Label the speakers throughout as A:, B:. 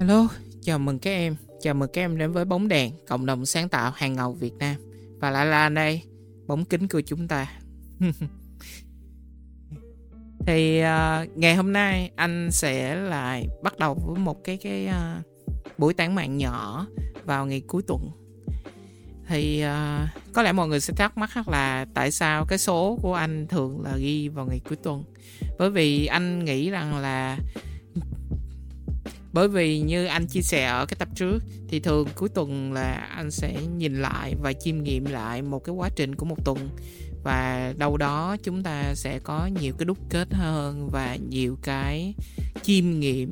A: Hello, chào mừng các em. Chào mừng các em đến với Bóng Đèn, cộng đồng sáng tạo hàng ngầu Việt Nam. Và lại là đây, bóng kính của chúng ta. Thì uh, ngày hôm nay anh sẽ lại bắt đầu với một cái cái uh, buổi tán mạng nhỏ vào ngày cuối tuần. Thì uh, có lẽ mọi người sẽ thắc mắc là tại sao cái số của anh thường là ghi vào ngày cuối tuần. Bởi vì anh nghĩ rằng là bởi vì như anh chia sẻ ở cái tập trước, thì thường cuối tuần là anh sẽ nhìn lại và chiêm nghiệm lại một cái quá trình của một tuần. Và đâu đó chúng ta sẽ có nhiều cái đúc kết hơn và nhiều cái chiêm nghiệm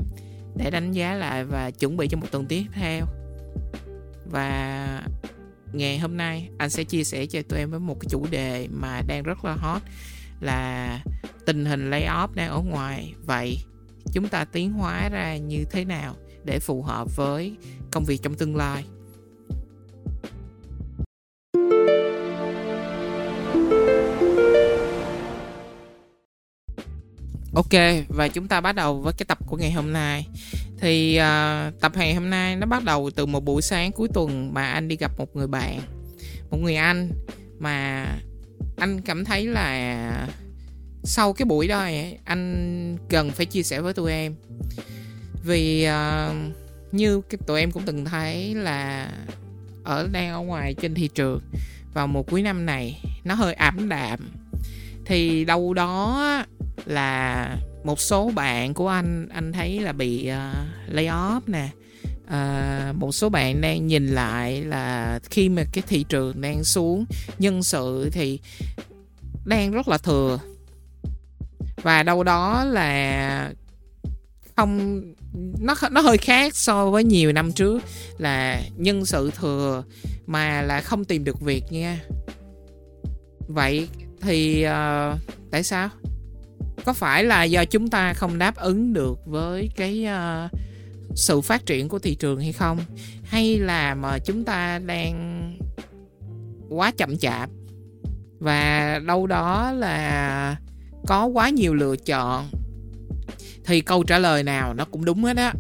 A: để đánh giá lại và chuẩn bị cho một tuần tiếp theo. Và ngày hôm nay anh sẽ chia sẻ cho tụi em với một cái chủ đề mà đang rất là hot là tình hình layoff đang ở ngoài. Vậy chúng ta tiến hóa ra như thế nào để phù hợp với công việc trong tương lai. Ok và chúng ta bắt đầu với cái tập của ngày hôm nay. Thì uh, tập ngày hôm nay nó bắt đầu từ một buổi sáng cuối tuần mà anh đi gặp một người bạn Một người anh mà anh cảm thấy là sau cái buổi đó anh cần phải chia sẻ với tụi em. Vì uh, như cái tụi em cũng từng thấy là ở đang ở ngoài trên thị trường vào mùa cuối năm này nó hơi ảm đạm. Thì đâu đó là một số bạn của anh anh thấy là bị uh, lay off nè. Uh, một số bạn đang nhìn lại là khi mà cái thị trường đang xuống nhân sự thì đang rất là thừa và đâu đó là không nó nó hơi khác so với nhiều năm trước là nhân sự thừa mà là không tìm được việc nha. Vậy thì uh, tại sao? Có phải là do chúng ta không đáp ứng được với cái uh, sự phát triển của thị trường hay không? Hay là mà chúng ta đang quá chậm chạp? Và đâu đó là có quá nhiều lựa chọn. Thì câu trả lời nào nó cũng đúng hết á.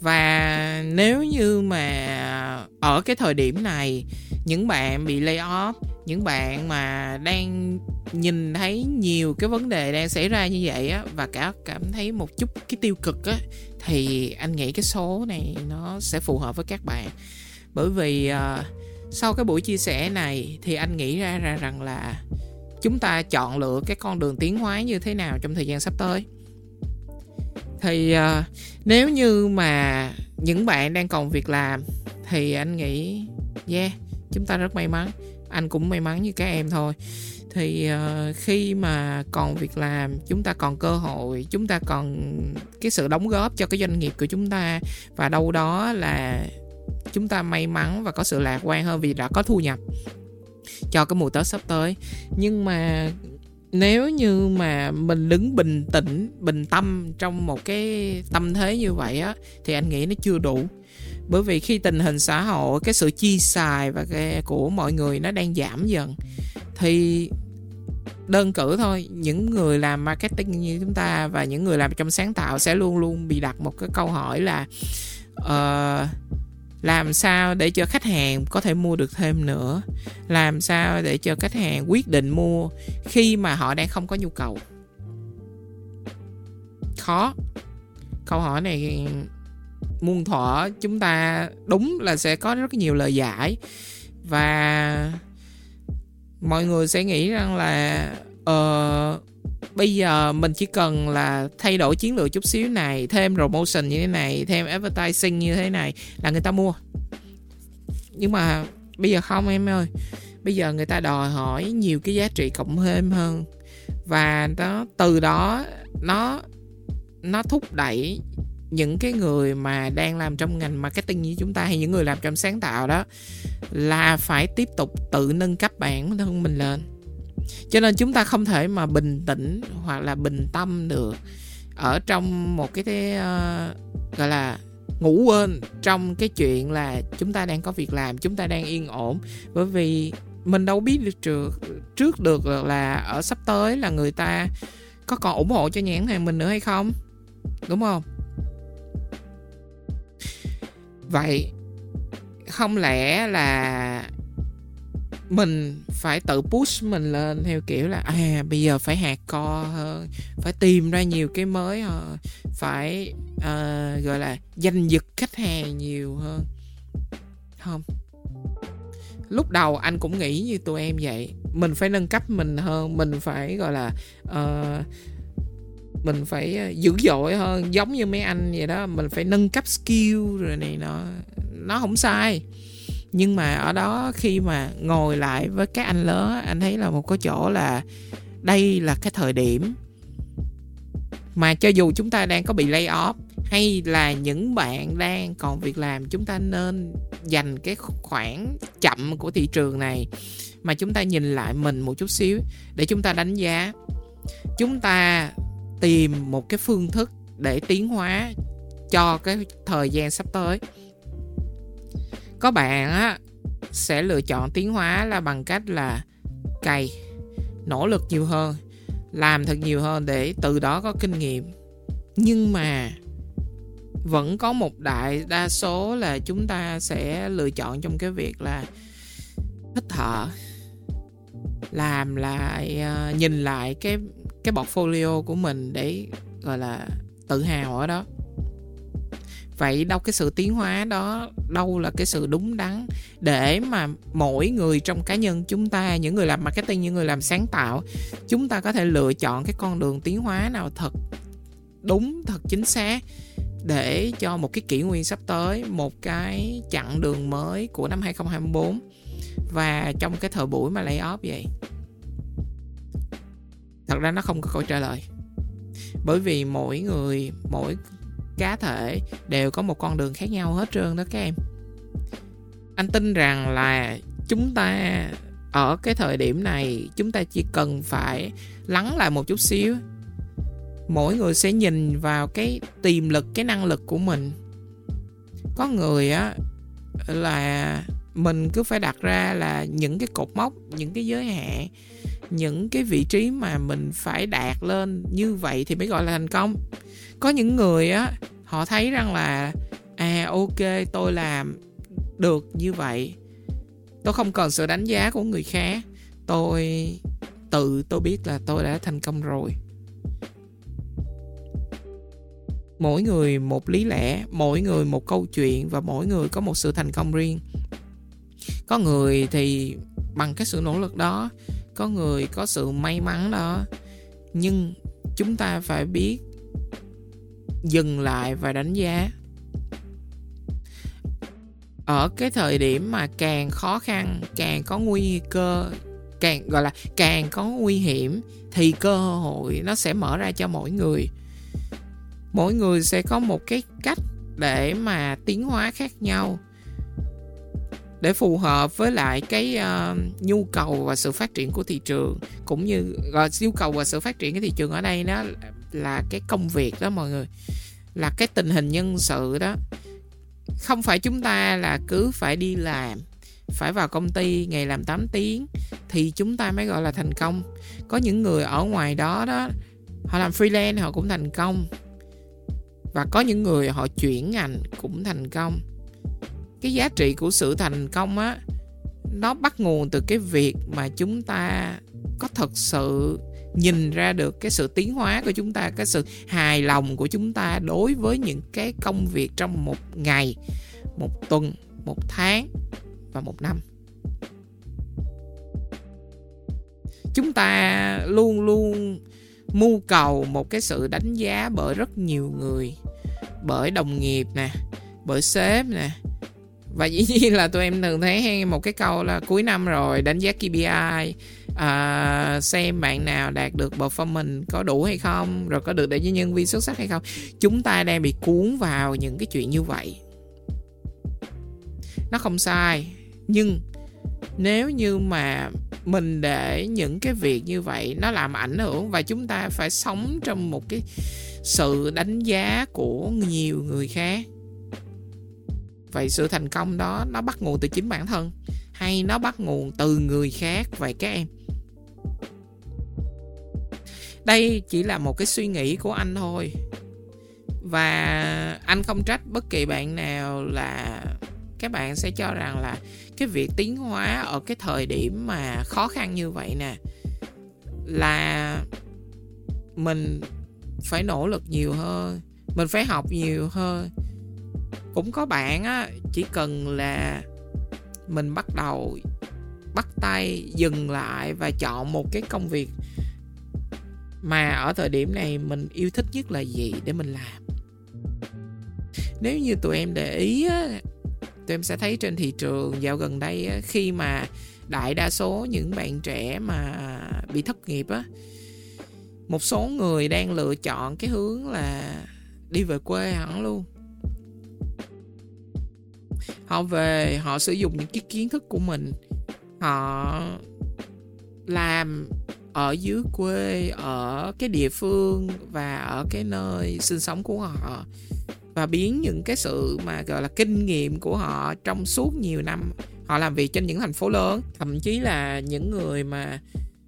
A: Và nếu như mà ở cái thời điểm này những bạn bị lay off những bạn mà đang nhìn thấy nhiều cái vấn đề đang xảy ra như vậy á và cả cảm thấy một chút cái tiêu cực á thì anh nghĩ cái số này nó sẽ phù hợp với các bạn. Bởi vì uh, sau cái buổi chia sẻ này thì anh nghĩ ra, ra rằng là chúng ta chọn lựa cái con đường tiến hóa như thế nào trong thời gian sắp tới. Thì uh, nếu như mà những bạn đang còn việc làm thì anh nghĩ yeah chúng ta rất may mắn. Anh cũng may mắn như các em thôi. Thì uh, khi mà còn việc làm chúng ta còn cơ hội chúng ta còn cái sự đóng góp cho cái doanh nghiệp của chúng ta. Và đâu đó là chúng ta may mắn và có sự lạc quan hơn vì đã có thu nhập cho cái mùa tết sắp tới. Nhưng mà nếu như mà mình đứng bình tĩnh bình tâm trong một cái tâm thế như vậy á thì anh nghĩ nó chưa đủ. Bởi vì khi tình hình xã hội cái sự chi xài và cái của mọi người nó đang giảm dần thì đơn cử thôi những người làm marketing như chúng ta và những người làm trong sáng tạo sẽ luôn luôn bị đặt một cái câu hỏi là uh, làm sao để cho khách hàng có thể mua được thêm nữa? Làm sao để cho khách hàng quyết định mua khi mà họ đang không có nhu cầu? Khó. Câu hỏi này muôn thuở chúng ta đúng là sẽ có rất nhiều lời giải. Và mọi người sẽ nghĩ rằng là uh, bây giờ mình chỉ cần là thay đổi chiến lược chút xíu này, thêm promotion như thế này, thêm advertising như thế này là người ta mua. Nhưng mà bây giờ không em ơi. Bây giờ người ta đòi hỏi nhiều cái giá trị cộng thêm hơn. Và nó, từ đó nó nó thúc đẩy những cái người mà đang làm trong ngành marketing như chúng ta hay những người làm trong sáng tạo đó là phải tiếp tục tự nâng cấp bản thân mình lên cho nên chúng ta không thể mà bình tĩnh hoặc là bình tâm được ở trong một cái thế, uh, ờ, gọi là ngủ quên trong cái chuyện là chúng ta đang có việc làm chúng ta đang yên ổn. Bởi vì mình đâu biết được trước trước được là ở sắp tới là người ta có còn ủng hộ cho nhãn hàng mình nữa hay không? Đúng không? Vậy không lẽ là mình phải tự push mình lên theo kiểu là à bây giờ phải hạt co hơn phải tìm ra nhiều cái mới hơn phải uh, gọi là danh giật khách hàng nhiều hơn. Không. Lúc đầu anh cũng nghĩ như tụi em vậy mình phải nâng cấp mình hơn mình phải gọi là uh, mình phải ờ, dữ dội hơn giống như mấy anh vậy đó mình phải nâng cấp skill rồi này nó nó không sai nhưng mà ở đó khi mà ngồi lại với các anh lớn, anh thấy là một cái chỗ là đây là cái thời điểm. Mà cho dù chúng ta đang có bị lay off, hay là những bạn đang còn việc làm, chúng ta nên dành cái khoảng chậm của thị trường này mà chúng ta nhìn lại mình một chút xíu để chúng ta đánh giá. Chúng ta tìm một cái phương thức để tiến hóa cho cái thời gian sắp tới có bạn á, sẽ lựa chọn tiến hóa là bằng cách là cày, nỗ lực nhiều hơn, làm thật nhiều hơn để từ đó có kinh nghiệm. Nhưng mà vẫn có một đại đa số là chúng ta sẽ lựa chọn trong cái việc là hít thở, làm lại ờ, nhìn lại cái cái portfolio của mình để, gọi là, tự hào ở đó vậy đâu, cái sự tiến hóa đó đâu là cái sự đúng đắn. Để mà mỗi người trong cá nhân chúng ta, những người làm marketing, những người làm sáng tạo, chúng ta có thể lựa chọn cái con đường tiến hóa nào thật đúng, thật chính xác để cho một cái kỷ nguyên sắp tới, một cái chặng đường mới của năm 2024 và trong cái thời buổi mà lay off vậy. Thật ra nó không có câu trả lời. Bởi vì mỗi người, mỗi cá thể đều có một con đường khác nhau hết trơn đó các em. Anh tin rằng là chúng ta, ở cái thời điểm này, chúng ta chỉ cần phải lắng lại một chút xíu. Mỗi người sẽ nhìn vào cái tiềm lực, cái năng lực của mình. Có người á, là mình cứ phải đặt ra là những cái cột mốc, những cái giới hạn những cái vị trí mà mình phải đạt lên như vậy thì mới gọi là thành công. Có những người á, họ thấy rằng là à ok, tôi làm được như vậy. Tôi không cần sự đánh giá của người khác. Tôi, tự tôi biết là tôi đã thành công rồi. Mỗi người một lý lẽ, mỗi người một câu chuyện và mỗi người có một sự thành công riêng. Có người thì bằng cái sự nỗ lực đó, có người có sự may mắn đó. Nhưng chúng ta phải biết dừng lại và đánh giá. Ở cái thời điểm mà càng khó khăn, càng có nguy cơ, càng, gọi là, càng có nguy hiểm, thì cơ hội nó sẽ mở ra cho mỗi người. Mỗi người sẽ có một cái cách để mà tiến hóa khác nhau để phù hợp với lại cái uh, nhu cầu và sự phát triển của thị trường cũng như gọi nhu cầu và sự phát triển cái thị trường ở đây nó là cái công việc đó mọi người là cái tình hình nhân sự đó. Không phải chúng ta là cứ phải đi làm phải vào công ty ngày làm 8 tiếng thì chúng ta mới gọi là thành công. Có những người ở ngoài đó đó họ làm freelance họ cũng thành công và có những người họ chuyển ngành cũng thành công cái giá trị của sự thành công á, nó bắt nguồn từ cái việc mà chúng ta có thật sự nhìn ra được cái sự tiến hóa của chúng ta, cái sự hài lòng của chúng ta đối với những cái công việc trong một ngày, một tuần, một tháng và một năm. Chúng ta luôn luôn mưu cầu một cái sự đánh giá bởi rất nhiều người, bởi đồng nghiệp nè, bởi sếp nè và dĩ nhiên là tụi em thường thấy một cái câu là cuối năm rồi đánh giá KPI à, xem bạn nào đạt được performance có đủ hay không rồi có được để với nhân viên xuất sắc hay không. Chúng ta đang bị cuốn vào những cái chuyện như vậy. Nó không sai nhưng nếu như mà mình để những cái việc như vậy nó làm ảnh hưởng và chúng ta phải sống trong một cái sự đánh giá của nhiều người khác vậy sự thành công đó, nó bắt nguồn từ chính bản thân hay nó bắt nguồn từ người khác vậy các em? Đây chỉ là một cái suy nghĩ của anh thôi. Và anh không trách bất kỳ bạn nào là các bạn sẽ cho rằng là cái việc tiến hóa ở cái thời điểm mà khó khăn như vậy nè, là mình phải nỗ lực nhiều hơn, mình phải học nhiều hơn cũng có bạn á chỉ cần là mình bắt đầu bắt tay dừng lại và chọn một cái công việc mà ở thời điểm này mình yêu thích nhất là gì để mình làm. Nếu như tụi em để ý á tụi em sẽ thấy trên thị trường dạo gần đây á, khi mà đại đa số những bạn trẻ mà bị thất nghiệp á một số người đang lựa chọn cái hướng là đi về quê hẳn luôn họ về, họ sử dụng những cái kiến thức của mình. Họ làm ở dưới quê, ở cái địa phương và ở cái nơi sinh sống của họ. Và biến những cái sự mà, gọi là, kinh nghiệm của họ trong suốt nhiều năm, họ làm việc trên những thành phố lớn. Thậm chí là những người mà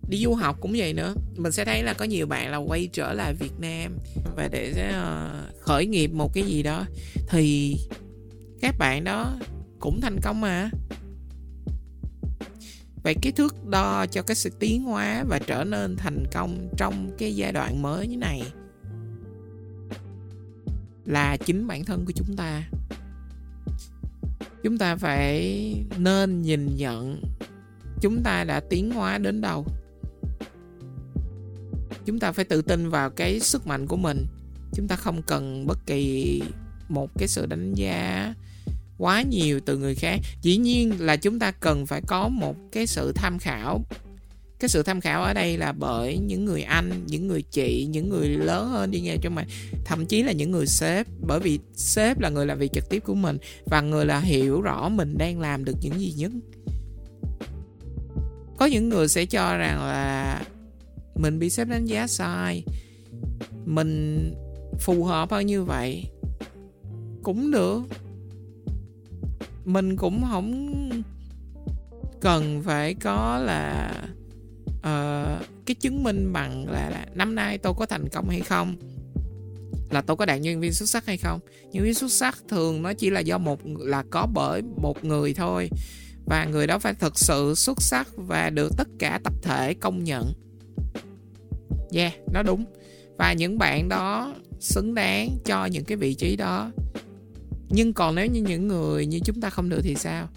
A: đi du học cũng vậy nữa. Mình sẽ thấy là có nhiều bạn là quay trở lại Việt Nam và để ờ, khởi nghiệp một cái gì đó. Thì các bạn đó cũng thành công mà. Vậy cái thước đo cho cái sự tiến hóa và trở nên thành công trong cái giai đoạn mới như này là chính bản thân của chúng ta. Chúng ta phải nên nhìn nhận chúng ta đã tiến hóa đến đâu. Chúng ta phải tự tin vào cái sức mạnh của mình. Chúng ta không cần bất kỳ một cái sự đánh giá quá nhiều từ người khác. Dĩ nhiên là chúng ta cần phải có một cái sự tham khảo. Cái sự tham khảo ở đây là bởi những người anh, những người chị, những người lớn hơn đi nghe cho mày. Thậm chí là những người sếp, bởi vì sếp là người làm việc trực tiếp của mình và người là hiểu rõ mình đang làm được những gì nhất. Có những người sẽ cho rằng là mình bị sếp đánh giá sai, mình phù hợp hơn như vậy cũng được mình cũng không cần phải có là uh, cái chứng minh bằng là, là năm nay tôi có thành công hay không? Là tôi có đạt nhân viên xuất sắc hay không? Nhân viên xuất sắc thường nó chỉ là do một là có bởi một người thôi. Và người đó phải thực sự xuất sắc và được tất cả tập thể công nhận. Yeah nó đúng. Và những bạn đó xứng đáng cho những cái vị trí đó nhưng còn nếu như những người như chúng ta không được thì sao?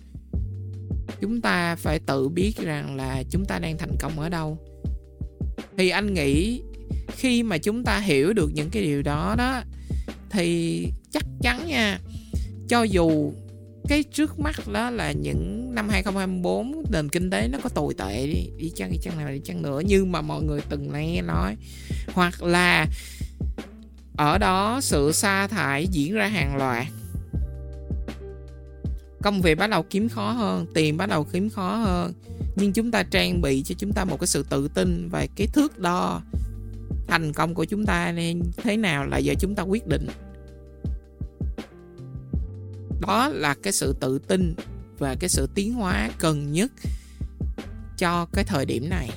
A: Chúng ta phải tự biết rằng là chúng ta đang thành công ở đâu. Thì anh nghĩ khi mà chúng ta hiểu được những cái điều đó đó, thì chắc chắn nha, cho dù cái trước mắt đó là những năm 2024 nền kinh tế nó có tồi tệ đi đi chăng đi chăng nào đi chăng nữa, nhưng mà mọi người từng nghe nói, hoặc là ở đó sự sa thải diễn ra hàng loạt công việc bắt đầu kiếm khó hơn, tiền bắt đầu kiếm khó hơn. Nhưng chúng ta trang bị cho chúng ta một cái sự tự tin và cái thước đo thành công của chúng ta nên thế nào là giờ chúng ta quyết định. Đó là cái sự tự tin và cái sự tiến hóa cần nhất cho cái thời điểm này.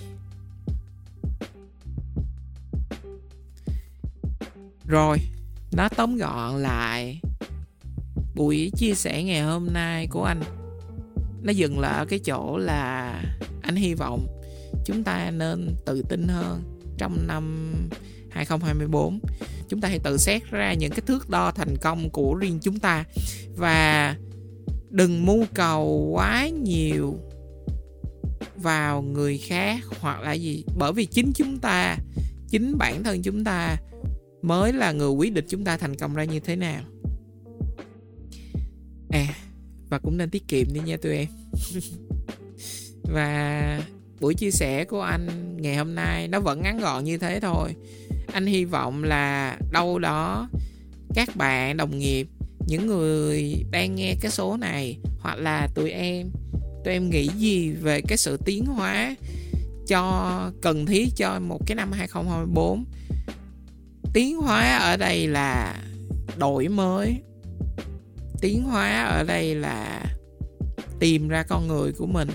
A: Rồi, nó tóm gọn lại buổi chia sẻ ngày hôm nay của anh. Nó dừng lại ở cái chỗ là anh hy vọng chúng ta nên tự tin hơn trong năm 2024 chúng ta hãy tự xét ra những cái thước đo thành công của riêng chúng ta và đừng mưu cầu quá nhiều vào người khác hoặc là gì. Bởi vì chính chúng ta, chính bản thân chúng ta mới là người quyết định chúng ta thành công ra như thế nào và cũng nên tiết kiệm đi nha tụi em. Và buổi chia sẻ của anh ngày hôm nay nó vẫn ngắn gọn như thế thôi. Anh hy vọng là đâu đó các bạn, đồng nghiệp, những người đang nghe cái số này hoặc là tụi em tụi em nghĩ gì về cái sự tiến hóa cho, cần thiết cho một cái năm 2024 tiến hóa ở đây là đổi mới tiến hóa ở đây là tìm ra con người của mình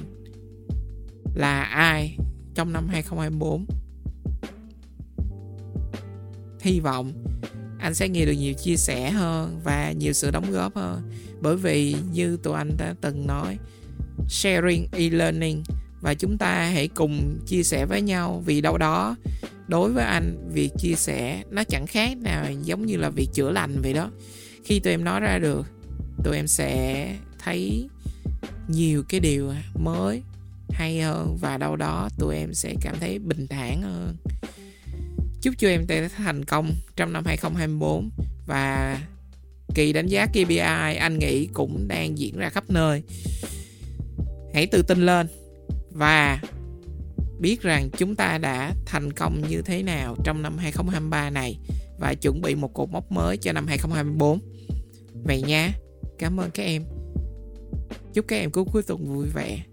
A: là ai trong năm 2024 hy vọng anh sẽ nghe được nhiều chia sẻ hơn và nhiều sự đóng góp hơn. Bởi vì như tụi anh đã từng nói, sharing e-learning và chúng ta hãy cùng chia sẻ với nhau vì đâu đó. Đối với anh, việc chia sẻ nó chẳng khác nào giống như là việc chữa lành vậy đó. Khi tụi em nói ra được tụi em sẽ thấy nhiều cái điều mới hay hơn. Và đâu đó tụi em sẽ cảm thấy bình thản hơn. Chúc cho em sẽ thành công trong năm 2024 và kỳ đánh giá KPI anh nghĩ cũng đang diễn ra khắp nơi. Hãy tự tin lên và biết rằng chúng ta đã thành công như thế nào trong năm 2023 này. Và chuẩn bị một cột mốc mới cho năm 2024. Vậy nha, cảm ơn các em. Chúc các em có cuối tuần vui vẻ.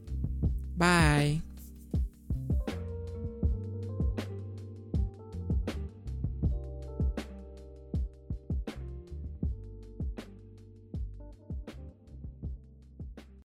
A: Bye.